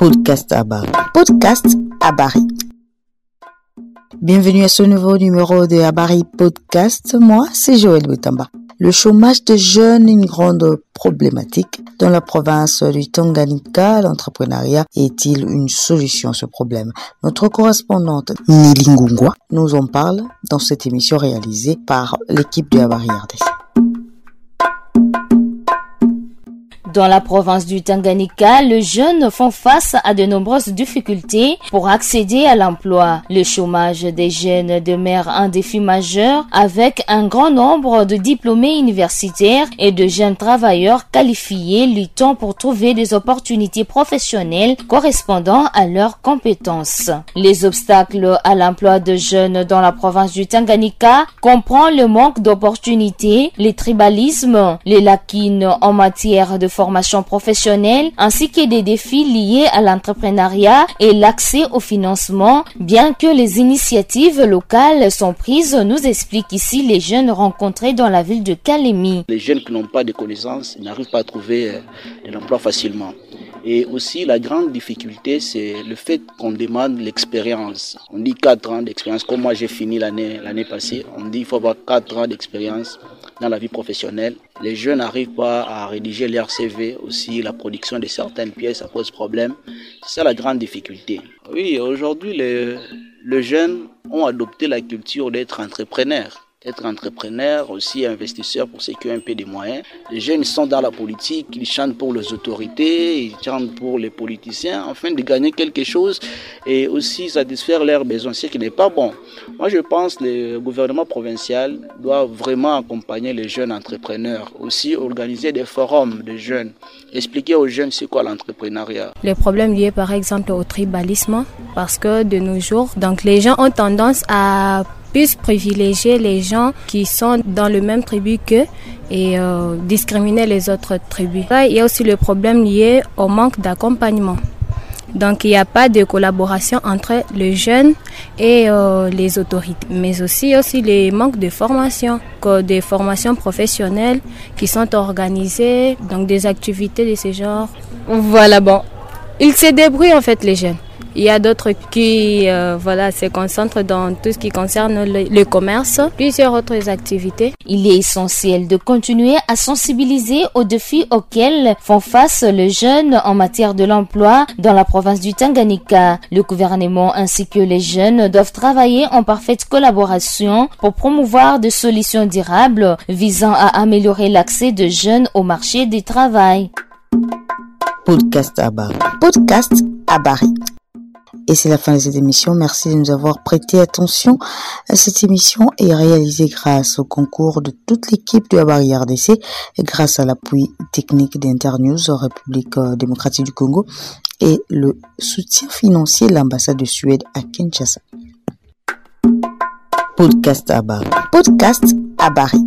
Podcast Abari. Podcast Abari. Bienvenue à ce nouveau numéro de Abari Podcast. Moi, c'est Joël Boutamba. Le chômage des jeunes est une grande problématique. Dans la province du Tanganyika, l'entrepreneuriat est-il une solution à ce problème? Notre correspondante Nili Ngungwa nous en parle dans cette émission réalisée par l'équipe de Abari RDC. Dans la province du Tanganyika, les jeunes font face à de nombreuses difficultés pour accéder à l'emploi. Le chômage des jeunes demeure un défi majeur avec un grand nombre de diplômés universitaires et de jeunes travailleurs qualifiés luttant pour trouver des opportunités professionnelles correspondant à leurs compétences. Les obstacles à l'emploi de jeunes dans la province du Tanganyika comprennent le manque d'opportunités, les tribalismes, les lacunes en matière de formation professionnelle ainsi que des défis liés à l'entrepreneuriat et l'accès au financement. Bien que les initiatives locales sont prises, nous explique ici les jeunes rencontrés dans la ville de Kalemi. Les jeunes qui n'ont pas de connaissances n'arrivent pas à trouver euh, de l'emploi facilement. Et aussi, la grande difficulté, c'est le fait qu'on demande l'expérience. On dit 4 ans d'expérience. Comme moi, j'ai fini l'année, l'année passée, on dit qu'il faut avoir 4 ans d'expérience dans la vie professionnelle. Les jeunes n'arrivent pas à rédiger leur CV. Aussi, la production de certaines pièces, ça pose problème. C'est la grande difficulté. Oui, aujourd'hui, les, les jeunes ont adopté la culture d'être entrepreneurs être entrepreneur, aussi investisseur pour ceux qui ont un peu de moyens. Les jeunes sont dans la politique, ils chantent pour les autorités, ils chantent pour les politiciens, afin de gagner quelque chose et aussi satisfaire leurs besoins, ce qui n'est pas bon. Moi, je pense que le gouvernement provincial doit vraiment accompagner les jeunes entrepreneurs, aussi organiser des forums de jeunes, expliquer aux jeunes c'est quoi l'entrepreneuriat. Les problèmes liés par exemple au tribalisme, parce que de nos jours, donc les gens ont tendance à plus privilégier les gens qui sont dans le même tribu qu'eux et euh, discriminer les autres tribus. il y a aussi le problème lié au manque d'accompagnement. Donc il n'y a pas de collaboration entre les jeunes et euh, les autorités. Mais aussi aussi les manques de formation, des formations professionnelles qui sont organisées, donc des activités de ce genre. Voilà bon. Ils se débrouillent en fait les jeunes. Il y a d'autres qui euh, voilà, se concentrent dans tout ce qui concerne le, le, commerce, plusieurs autres activités. Il est essentiel de continuer à sensibiliser aux défis auxquels font face les jeunes en matière de l'emploi dans la province du Tanganyika. Le gouvernement ainsi que les jeunes doivent travailler en parfaite collaboration pour promouvoir des solutions durables visant à améliorer l'accès des jeunes au marché du travail. Podcast Abari. Podcast Abari. Et c'est la fin de cette émission. Merci de nous avoir prêté attention. Cette émission est réalisée grâce au concours de toute l'équipe de la barrière RDC et grâce à l'appui technique d'Internews, République démocratique du Congo et le soutien financier de l'ambassade de Suède à Kinshasa. Podcast Abari. Podcast Abari.